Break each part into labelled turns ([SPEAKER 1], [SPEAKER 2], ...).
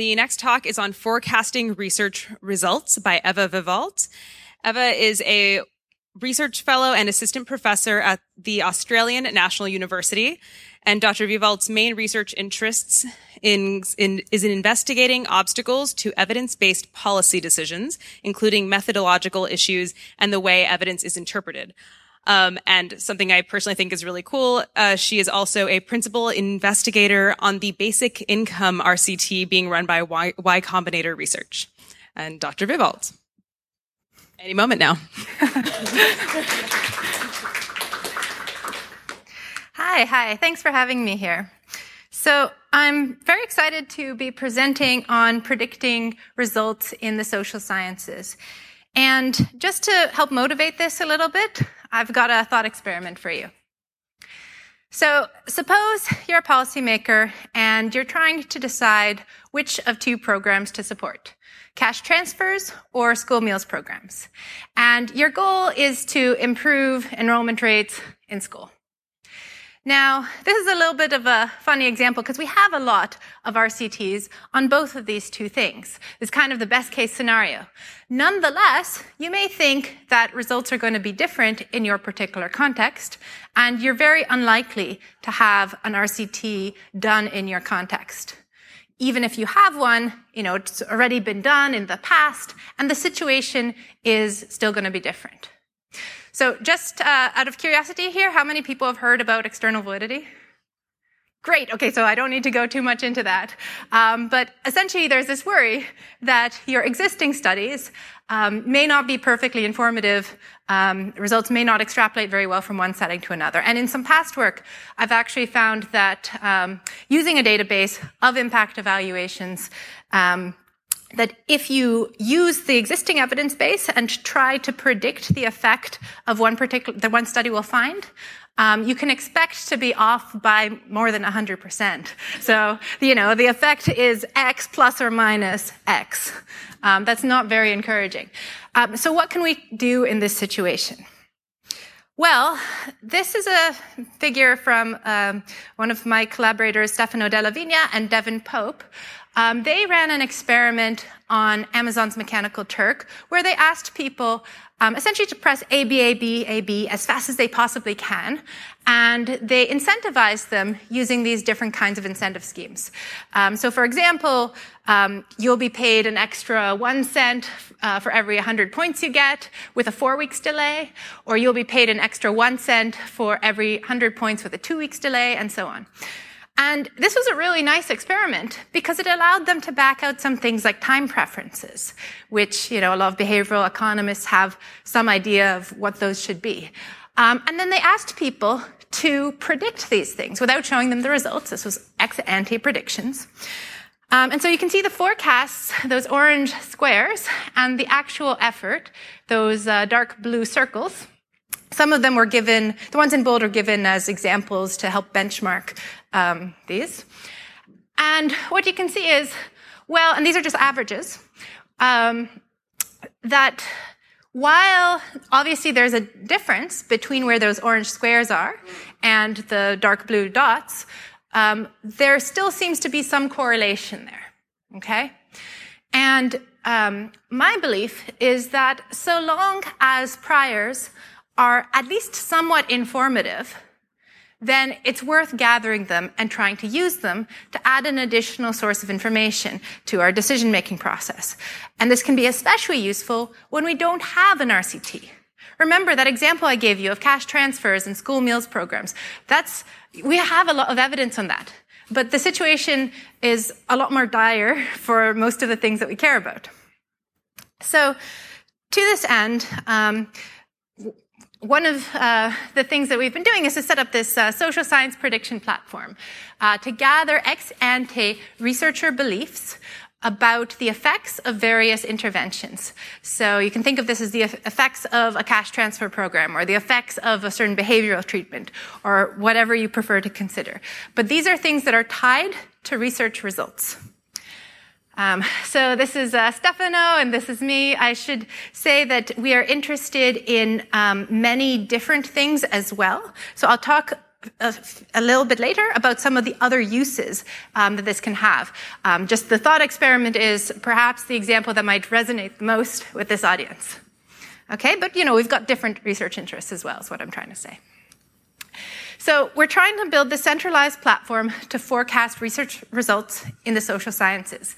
[SPEAKER 1] The next talk is on forecasting research results by Eva Vivalt. Eva is a research fellow and assistant professor at the Australian National University. And Dr. Vivalt's main research interests in, in, is in investigating obstacles to evidence-based policy decisions, including methodological issues and the way evidence is interpreted. Um, and something I personally think is really cool. Uh, she is also a principal investigator on the basic income RCT being run by y, y Combinator Research. And Dr. Vivalt. Any moment now.
[SPEAKER 2] hi, hi. Thanks for having me here. So I'm very excited to be presenting on predicting results in the social sciences. And just to help motivate this a little bit, I've got a thought experiment for you. So suppose you're a policymaker and you're trying to decide which of two programs to support, cash transfers or school meals programs. And your goal is to improve enrollment rates in school. Now, this is a little bit of a funny example because we have a lot of RCTs on both of these two things. It's kind of the best case scenario. Nonetheless, you may think that results are going to be different in your particular context, and you're very unlikely to have an RCT done in your context. Even if you have one, you know, it's already been done in the past, and the situation is still going to be different. So just uh, out of curiosity here, how many people have heard about external validity? Great. Okay, so I don't need to go too much into that. Um, but essentially, there's this worry that your existing studies um, may not be perfectly informative. Um, results may not extrapolate very well from one setting to another. And in some past work, I've actually found that um, using a database of impact evaluations um, that if you use the existing evidence base and try to predict the effect of one particular, the one study will find, um, you can expect to be off by more than 100%. So, you know, the effect is X plus or minus X. Um, that's not very encouraging. Um, so what can we do in this situation? Well, this is a figure from um, one of my collaborators, Stefano DellaVigna and Devin Pope. Um, they ran an experiment on Amazon's Mechanical Turk where they asked people um, essentially to press A, B, A, B, A, B as fast as they possibly can. And they incentivized them using these different kinds of incentive schemes. Um, so, for example, um, you'll be paid an extra one cent uh, for every 100 points you get with a four weeks delay, or you'll be paid an extra one cent for every 100 points with a two weeks delay, and so on. And this was a really nice experiment because it allowed them to back out some things like time preferences, which, you know, a lot of behavioral economists have some idea of what those should be. Um, and then they asked people to predict these things without showing them the results. This was ex ante predictions. Um, and so you can see the forecasts, those orange squares, and the actual effort, those uh, dark blue circles. Some of them were given, the ones in bold are given as examples to help benchmark um, these. And what you can see is, well, and these are just averages, um, that while obviously there's a difference between where those orange squares are and the dark blue dots, um, there still seems to be some correlation there. Okay? And um, my belief is that so long as priors are at least somewhat informative, then it's worth gathering them and trying to use them to add an additional source of information to our decision making process. And this can be especially useful when we don't have an RCT. Remember that example I gave you of cash transfers and school meals programs. That's, we have a lot of evidence on that. But the situation is a lot more dire for most of the things that we care about. So, to this end, um, one of uh, the things that we've been doing is to set up this uh, social science prediction platform uh, to gather ex ante researcher beliefs about the effects of various interventions. So you can think of this as the effects of a cash transfer program or the effects of a certain behavioral treatment or whatever you prefer to consider. But these are things that are tied to research results. Um, so this is uh, Stefano and this is me. I should say that we are interested in um, many different things as well. So I'll talk a, a, little bit later about some of the other uses um, that this can have. Um, just the thought experiment is perhaps the example that might resonate the most with this audience. Okay, but you know, we've got different research interests as well, is what I'm trying to say. So we're trying to build the centralized platform to forecast research results in the social sciences.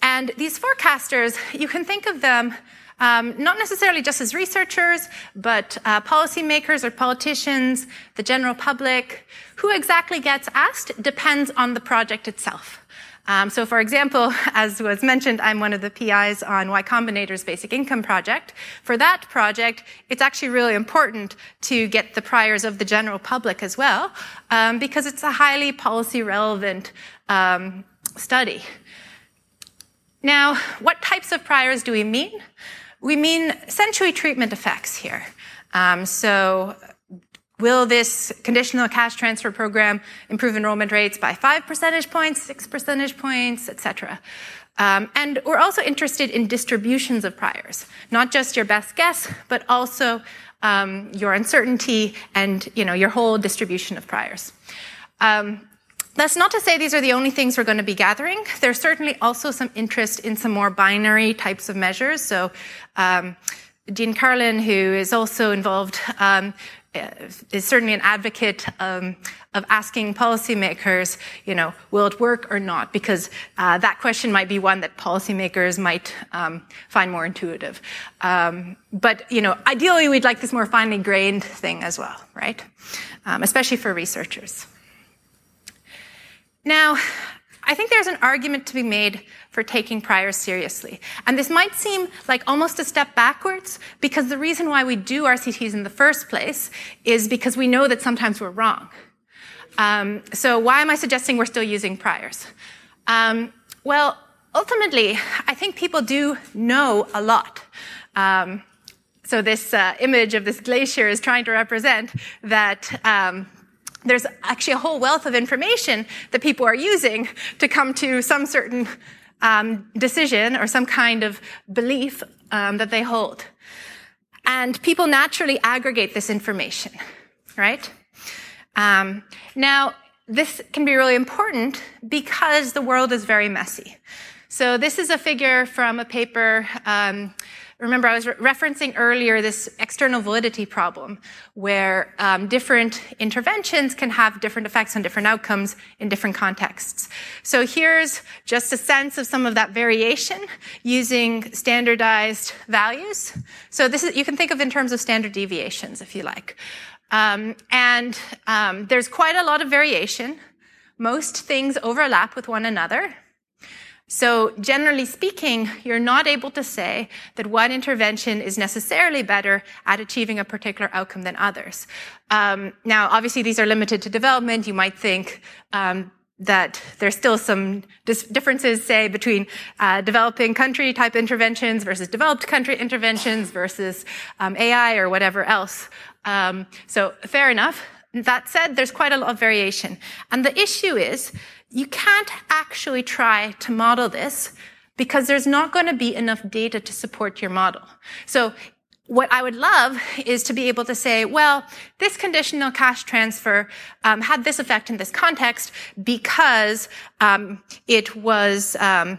[SPEAKER 2] And these forecasters, you can think of them um, not necessarily just as researchers, but uh, policymakers or politicians, the general public. Who exactly gets asked depends on the project itself. Um, so, for example, as was mentioned, I'm one of the PIs on Y Combinator's basic income project. For that project, it's actually really important to get the priors of the general public as well, um, because it's a highly policy relevant um, study. Now, what types of priors do we mean? We mean essentially treatment effects here. Um, so will this conditional cash transfer program improve enrollment rates by five percentage points, six percentage points, etc. Um, and we're also interested in distributions of priors, not just your best guess, but also um, your uncertainty and you know your whole distribution of priors. Um, that's not to say these are the only things we're going to be gathering. There's certainly also some interest in some more binary types of measures. So, um, Dean Karlan, who is also involved, um, is certainly an advocate um, of asking policymakers, you know, will it work or not? Because uh, that question might be one that policymakers might um, find more intuitive. Um, but you know, ideally, we'd like this more finely grained thing as well, right? Um, especially for researchers. Now, I think there's an argument to be made for taking priors seriously. And this might seem like almost a step backwards because the reason why we do RCTs in the first place is because we know that sometimes we're wrong. Um, so why am I suggesting we're still using priors? Um, well, ultimately, I think people do know a lot. Um, so this uh, image of this glacier is trying to represent that um, there's actually a whole wealth of information that people are using to come to some certain um, decision or some kind of belief um, that they hold. And people naturally aggregate this information, right? Um, now, this can be really important because the world is very messy. So this is a figure from a paper um, Remember, I was re- referencing earlier this external validity problem where um, different interventions can have different effects on different outcomes in different contexts. So here's just a sense of some of that variation using standardized values. So this is, you can think of in terms of standard deviations, if you like. Um, and um, there's quite a lot of variation. Most things overlap with one another. So, generally speaking, you're not able to say that one intervention is necessarily better at achieving a particular outcome than others. Um, now, obviously, these are limited to development. You might think um, that there's still some dis- differences, say, between uh, developing country type interventions versus developed country interventions versus um, AI or whatever else. Um, so, fair enough. That said, there's quite a lot of variation. And the issue is you can't actually try to model this because there's not going to be enough data to support your model. So what I would love is to be able to say, well, this conditional cash transfer um, had this effect in this context because um, it was um,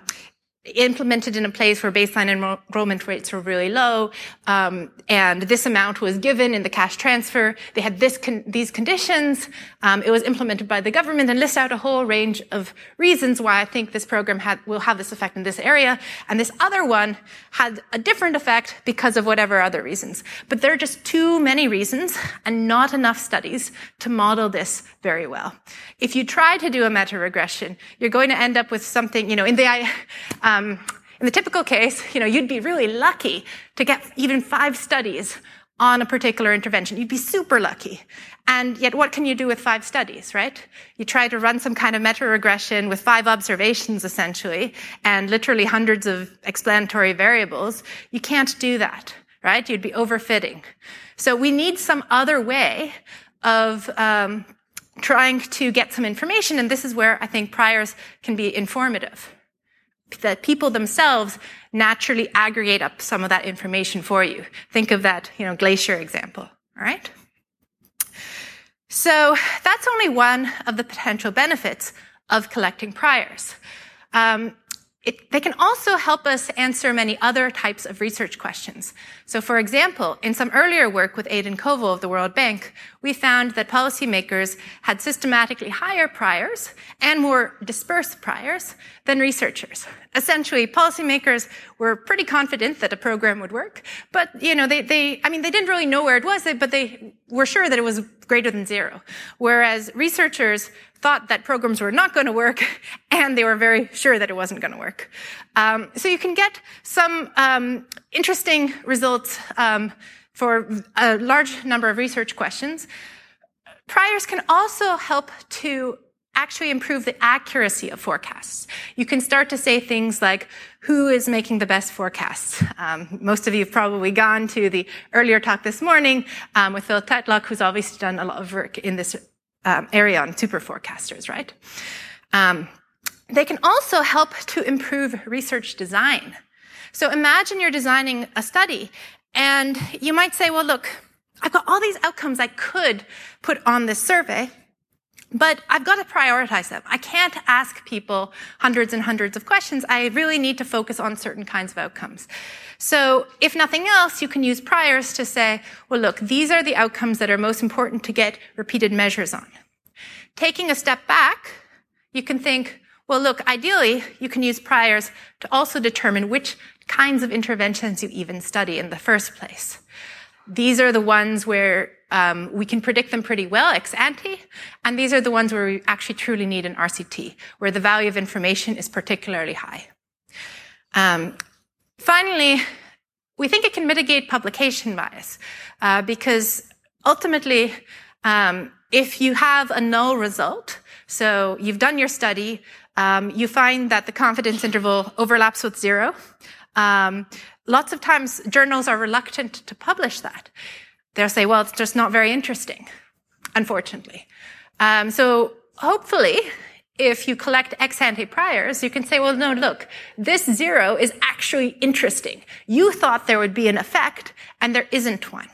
[SPEAKER 2] implemented in a place where baseline enrollment rates were really low, um, and this amount was given in the cash transfer. They had this con- these conditions. Um, it was implemented by the government, and list out a whole range of reasons why I think this program had, will have this effect in this area. And this other one had a different effect because of whatever other reasons. But there are just too many reasons and not enough studies to model this very well. If you try to do a meta regression, you're going to end up with something, you know, in the um, in the typical case, you know, you'd be really lucky to get even five studies on a particular intervention. You'd be super lucky. And yet, what can you do with five studies, right? You try to run some kind of meta regression with five observations, essentially, and literally hundreds of explanatory variables. You can't do that, right? You'd be overfitting. So we need some other way of um, trying to get some information, and this is where I think priors can be informative that people themselves naturally aggregate up some of that information for you. Think of that, you know, glacier example, all right? So that's only one of the potential benefits of collecting priors. Um, it, they can also help us answer many other types of research questions. So, for example, in some earlier work with Aidan Coville of the World Bank, we found that policymakers had systematically higher priors and more dispersed priors than researchers. Essentially, policymakers were pretty confident that a program would work, but, you know, they, they I mean, they didn't really know where it was, but they were sure that it was greater than zero. Whereas researchers thought that programs were not going to work, and they were very sure that it wasn't going to work. Um, so you can get some um, interesting results um, for a large number of research questions. Priors can also help to actually improve the accuracy of forecasts. You can start to say things like, who is making the best forecasts? Um, most of you have probably gone to the earlier talk this morning um, with Phil Tetlock, who's obviously done a lot of work in this um, area on super forecasters, right? Um, they can also help to improve research design. So imagine you're designing a study and you might say, well, look, I've got all these outcomes I could put on this survey, but I've got to prioritize them. I can't ask people hundreds and hundreds of questions. I really need to focus on certain kinds of outcomes. So if nothing else, you can use priors to say, well, look, these are the outcomes that are most important to get repeated measures on. Taking a step back, you can think, well, look, ideally, you can use priors to also determine which kinds of interventions you even study in the first place. These are the ones where um, we can predict them pretty well ex ante, and these are the ones where we actually truly need an RCT, where the value of information is particularly high. Um, Finally, we think it can mitigate publication bias uh, because ultimately, um, if you have a null result, so you've done your study, um, you find that the confidence interval overlaps with zero. Um, lots of times, journals are reluctant to publish that. They'll say, "Well, it's just not very interesting," unfortunately. Um, so hopefully, if you collect ex ante priors, you can say, well, no, look, this zero is actually interesting. You thought there would be an effect, and there isn't one.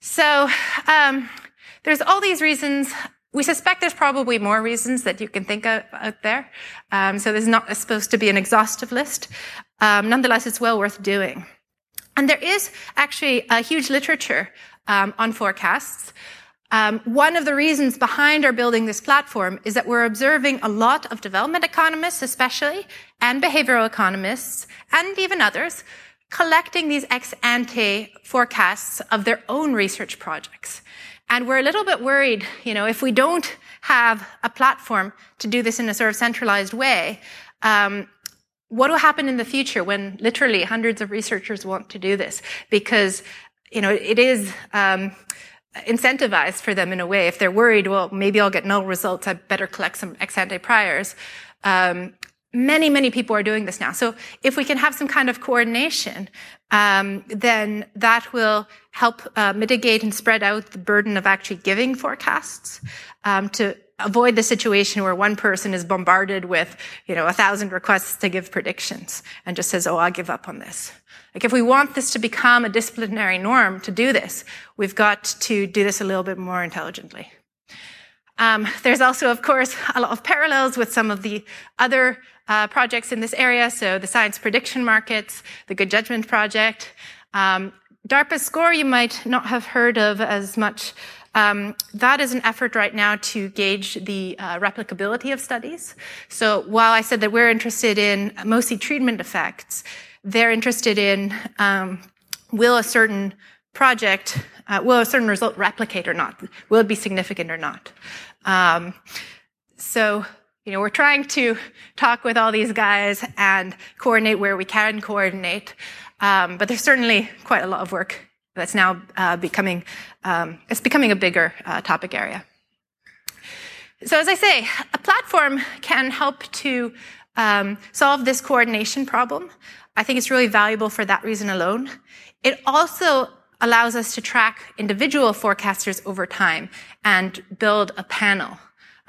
[SPEAKER 2] So um, there's all these reasons. We suspect there's probably more reasons that you can think of out there. Um, so this is not supposed to be an exhaustive list. Um, nonetheless, it's well worth doing. And there is actually a huge literature um, on forecasts. Um, one of the reasons behind our building this platform is that we're observing a lot of development economists, especially, and behavioral economists, and even others, collecting these ex ante forecasts of their own research projects. And we're a little bit worried, you know, if we don't have a platform to do this in a sort of centralized way, um, what will happen in the future when literally hundreds of researchers want to do this? Because, you know, it is, um, incentivized for them in a way. If they're worried, well, maybe I'll get null results. I better collect some ex ante priors. Um, many, many people are doing this now. So if we can have some kind of coordination, um, then that will help uh, mitigate and spread out the burden of actually giving forecasts um, to avoid the situation where one person is bombarded with, you know, a thousand requests to give predictions and just says, "Oh, I'll give up on this." Like if we want this to become a disciplinary norm to do this, we've got to do this a little bit more intelligently. Um, there's also, of course, a lot of parallels with some of the other uh, projects in this area. So the science prediction markets, the Good Judgment Project. Um, DARPA SCORE you might not have heard of as much. Um, that is an effort right now to gauge the uh, replicability of studies. So while I said that we're interested in mostly treatment effects, they're interested in um, will a certain project, uh, will a certain result replicate or not? Will it be significant or not? Um, so, you know, we're trying to talk with all these guys and coordinate where we can coordinate. Um, but there's certainly quite a lot of work that's now uh, becoming, um, it's becoming a bigger uh, topic area. So as I say, a platform can help to um, solve this coordination problem. I think it's really valuable for that reason alone. It also allows us to track individual forecasters over time and build a panel.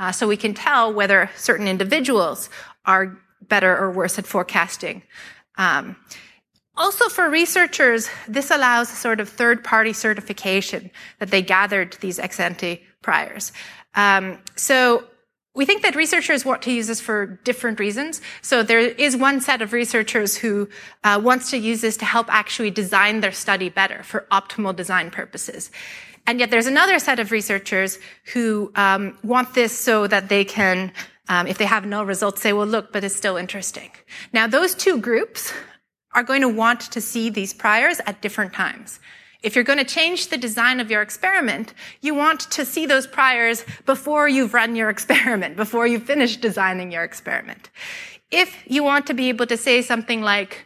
[SPEAKER 2] Uh, so we can tell whether certain individuals are better or worse at forecasting. Um, Also for researchers, this allows a sort of third-party certification that they gathered these ex ante priors. Um, so we think that researchers want to use this for different reasons. So there is one set of researchers who uh, wants to use this to help actually design their study better for optimal design purposes. And yet there's another set of researchers who um, want this so that they can, um, if they have no results, say, well, look, but it's still interesting. Now, those two groups are going to want to see these priors at different times. If you're going to change the design of your experiment, you want to see those priors before you've run your experiment, before you've finished designing your experiment. If you want to be able to say something like,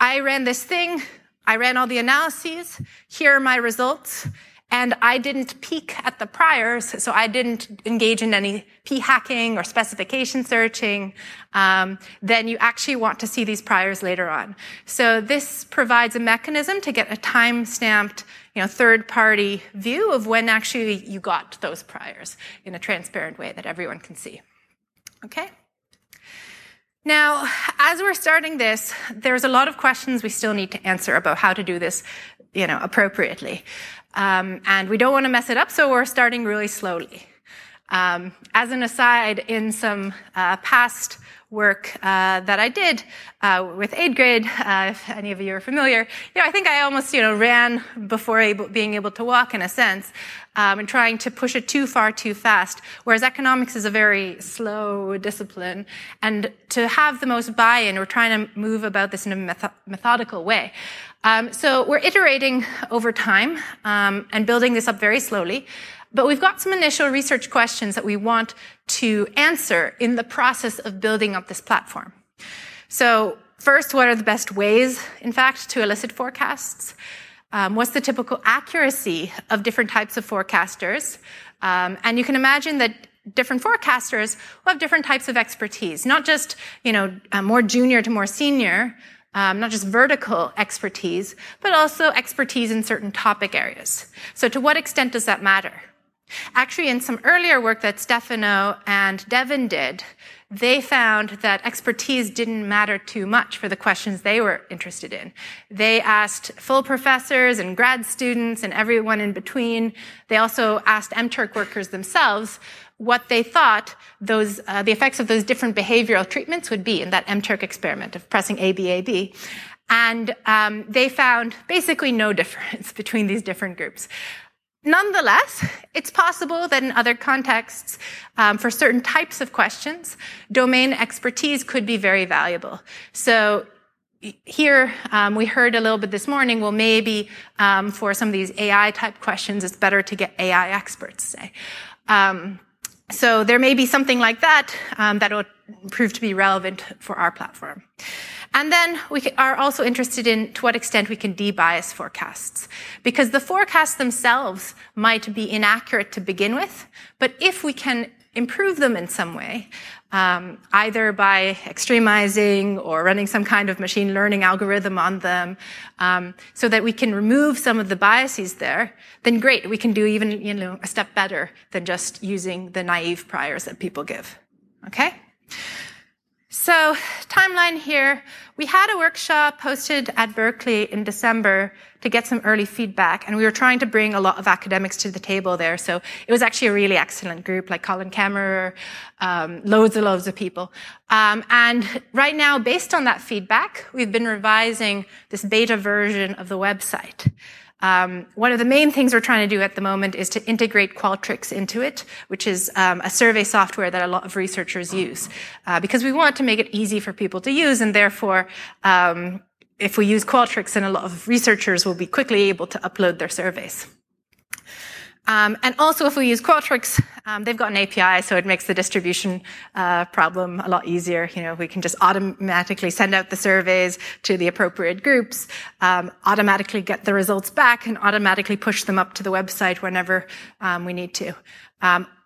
[SPEAKER 2] I ran this thing, I ran all the analyses, here are my results, and I didn't peek at the priors, so I didn't engage in any p hacking or specification searching, um, then you actually want to see these priors later on. So this provides a mechanism to get a time-stamped, you know, third-party view of when actually you got those priors in a transparent way that everyone can see. Okay. Now, as we're starting this, there's a lot of questions we still need to answer about how to do this, you know, appropriately. Um, and we don't want to mess it up, so we're starting really slowly. Um, as an aside, in some uh, past work uh, that I did uh, with AidGrade, uh, if any of you are familiar, you know, I think I almost, you know, ran before able, being able to walk in a sense, um, and trying to push it too far too fast. Whereas economics is a very slow discipline, and to have the most buy-in, we're trying to move about this in a method- methodical way. Um, so we're iterating over time um, and building this up very slowly. But we've got some initial research questions that we want to answer in the process of building up this platform. So first, what are the best ways, in fact, to elicit forecasts? Um, what's the typical accuracy of different types of forecasters? Um, and you can imagine that different forecasters will have different types of expertise, not just, you know, uh, more junior to more senior, um, not just vertical expertise, but also expertise in certain topic areas. So to what extent does that matter? Actually, in some earlier work that Stefano and Devin did, they found that expertise didn't matter too much for the questions they were interested in. They asked full professors and grad students and everyone in between. They also asked MTurk workers themselves what they thought those, uh, the effects of those different behavioral treatments would be in that MTurk experiment of pressing A, B, A, B. And um, they found basically no difference between these different groups. Nonetheless, it's possible that in other contexts, um, for certain types of questions, domain expertise could be very valuable. So here um, we heard a little bit this morning well maybe um, for some of these ai type questions it's better to get ai experts say um, so there may be something like that um, that will prove to be relevant for our platform and then we are also interested in to what extent we can debias forecasts. Because the forecasts themselves might be inaccurate to begin with, but if we can improve them in some way, um, either by extremizing or running some kind of machine learning algorithm on them, um, so that we can remove some of the biases there, then great, we can do even you know a step better than just using the naive priors that people give. Okay. So, timeline here. We had a workshop hosted at Berkeley in December to get some early feedback, and we were trying to bring a lot of academics to the table there. So it was actually a really excellent group, like Colin Camerer, um, loads and loads of people. Um, and right now, based on that feedback, we've been revising this beta version of the website. Um, one of the main things we're trying to do at the moment is to integrate Qualtrics into it, which is um, a survey software that a lot of researchers use, uh, because we want to make it easy for people to use, and therefore, um, if we use Qualtrics, then a lot of researchers will be quickly able to upload their surveys. Um, and also, if we use Qualtrics, um, they've got an API, so it makes the distribution uh, problem a lot easier. You know, we can just automatically send out the surveys to the appropriate groups, um, automatically get the results back, and automatically push them up to the website whenever um, we need to.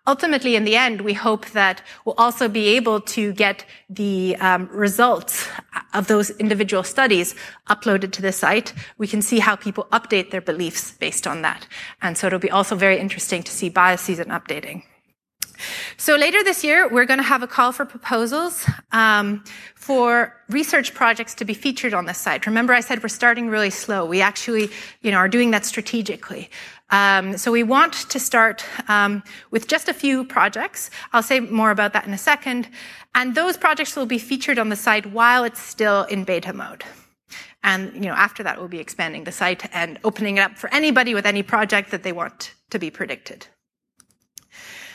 [SPEAKER 2] Ultimately, in the end, we hope that we'll also be able to get the um, results of those individual studies uploaded to the site. We can see how people update their beliefs based on that. And so it'll be also very interesting to see biases in updating. So later this year, we're going to have a call for proposals um, for research projects to be featured on this site. Remember, I said we're starting really slow. We actually, you know, are doing that strategically. Um, so we want to start um, with just a few projects. I'll say more about that in a second. And those projects will be featured on the site while it's still in beta mode. And you know, after that, we'll be expanding the site and opening it up for anybody with any project that they want to be predicted.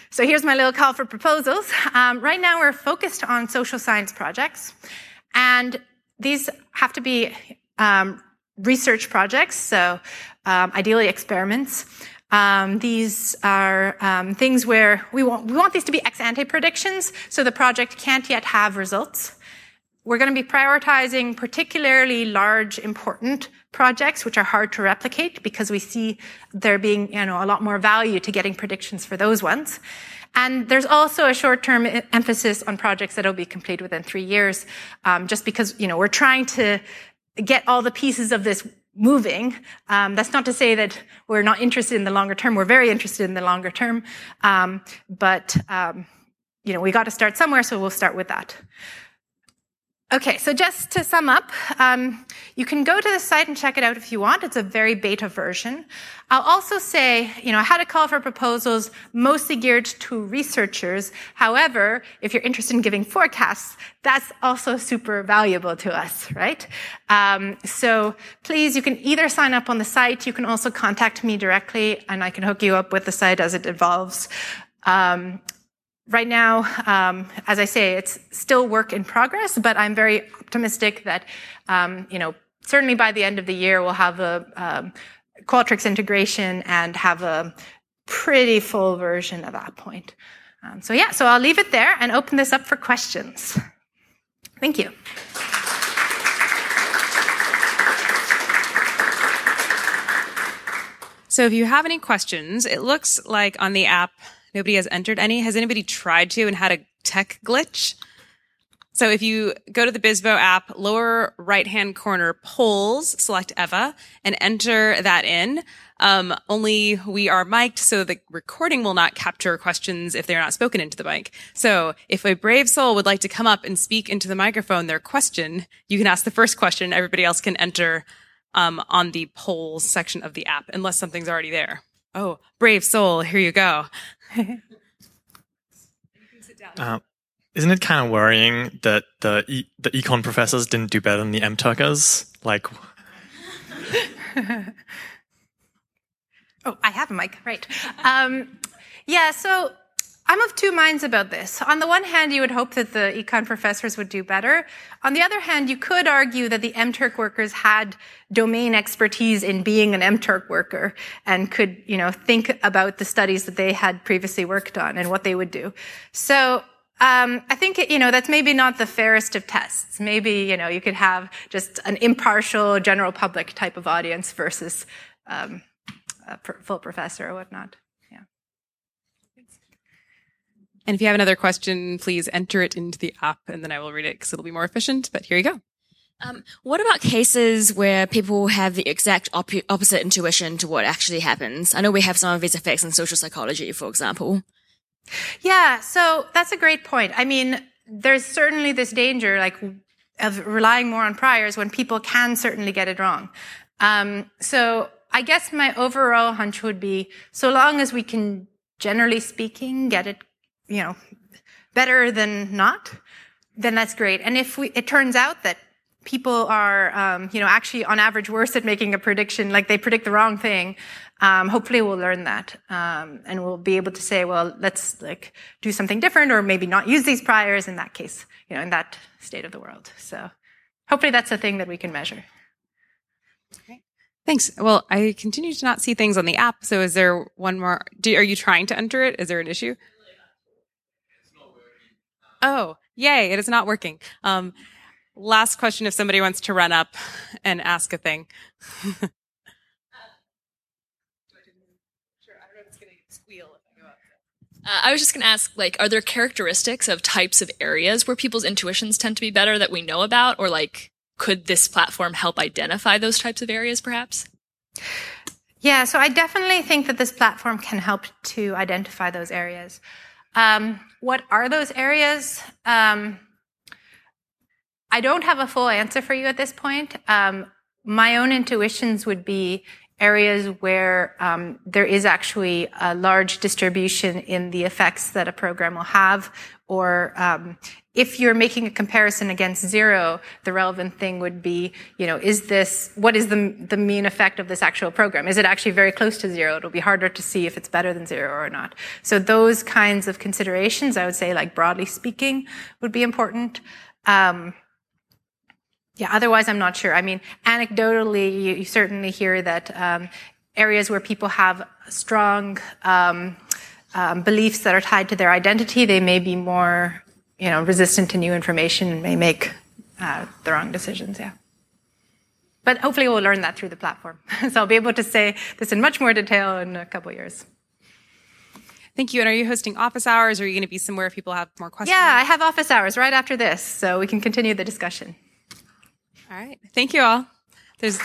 [SPEAKER 2] So here's my little call for proposals. Um, right now, we're focused on social science projects, and these have to be um, research projects, so ideally experiments. Um, these are um, things where we want, we want these to be ex ante predictions, so the project can't yet have results. We're going to be prioritizing particularly large, important projects, which are hard to replicate because we see there being, you know, a lot more value to getting predictions for those ones. And there's also a short-term emphasis on projects that will be complete within three years, um, just because, you know, we're trying to get all the pieces of this moving. Um, that's not to say that we're not interested in the longer term. We're very interested in the longer term. Um, but, um, you know, we got to start somewhere, so we'll start with that. Okay, so just to sum up, um, you can go to the site and check it out if you want. It's a very beta version. I'll also say, you know, I had a call for proposals mostly geared to researchers. However, if you're interested in giving forecasts, that's also super valuable to us, right? Um, so please, you can either sign up on the site. You can also contact me directly, and I can hook you up with the site as it evolves. Um, right now, um, as I say, it's still work in progress, but I'm very optimistic that, um, you know, certainly by the end of the year, we'll have a um, Qualtrics integration and have a pretty full version at that point. Um, so yeah, so I'll leave it there and open this up for questions. Thank you.
[SPEAKER 1] So if you have any questions, it looks like on the app Nobody has entered any. Has anybody tried to and had a tech glitch? So if you go to the Bizzabo app, lower right hand corner polls, select Eva and enter that in. Um, only we are mic'd, so the recording will not capture questions if they're not spoken into the mic. So if a brave soul would like to come up and speak into the microphone their question, you can ask the first question. Everybody else can enter um, on the polls section of the app, unless something's already there. Oh, brave soul, here you go.
[SPEAKER 3] uh, isn't it kind of worrying that the e- the econ professors didn't do better than the MTurkers? Like,
[SPEAKER 2] oh, I have a mic, right? Um, yeah, so I'm of two minds about this. On the one hand, you would hope that the econ professors would do better. On the other hand, you could argue that the MTurk workers had domain expertise in being an MTurk worker and could, you know, think about the studies that they had previously worked on and what they would do. So, um, I think, you know, that's maybe not the fairest of tests. Maybe, you know, you could have just an impartial general public type of audience versus um, a full professor or whatnot.
[SPEAKER 1] And if you have another question, please enter it into the app and then I will read it because it'll be more efficient. But here you go.
[SPEAKER 4] Um, what about cases where people have the exact op- opposite intuition to what actually happens? I know we have some of these effects in social psychology, for example.
[SPEAKER 2] Yeah, so that's a great point. I mean, there's certainly this danger, like, of relying more on priors when people can certainly get it wrong. Um, so I guess my overall hunch would be, so long as we can, generally speaking, get it you know, better than not, then that's great. And if we, it turns out that people are, um, you know, actually on average worse at making a prediction, like they predict the wrong thing, um, hopefully we'll learn that, um, and we'll be able to say, well, let's like do something different, or maybe not use these priors in that case, you know, in that state of the world. So hopefully that's a thing that we can measure.
[SPEAKER 1] Thanks. Well, I continue to not see things on the app. So is there one more? Do, are you trying to enter it? Is there an issue? Oh, yay, it is not working. Um, last question if somebody wants to run up and ask a thing. uh,
[SPEAKER 5] I was just going to ask, like, are there characteristics of types of areas where people's intuitions tend to be better that we know about, or like, could this platform help identify those types of areas, perhaps?
[SPEAKER 2] Yeah, so I definitely think that this platform can help to identify those areas. Um, what are those areas? Um, I don't have a full answer for you at this point. Um, my own intuitions would be areas where um, there is actually a large distribution in the effects that a program will have, or um, if you're making a comparison against zero, the relevant thing would be, you know, is this, what is the, the mean effect of this actual program? Is it actually very close to zero? It'll be harder to see if it's better than zero or not. So those kinds of considerations, I would say, like broadly speaking, would be important. Um, yeah, otherwise I'm not sure. I mean, anecdotally, you, you certainly hear that um, areas where people have strong um, um, beliefs that are tied to their identity, they may be more, you know, resistant to new information and may make uh, the wrong decisions. Yeah. But hopefully we'll learn that through the platform. so I'll be able to say this in much more detail in a couple years.
[SPEAKER 1] Thank you. And are you hosting office hours or are you going to be somewhere if people have more questions?
[SPEAKER 2] Yeah, I have office hours right after this, so we can continue the discussion.
[SPEAKER 1] All right. Thank you all. There's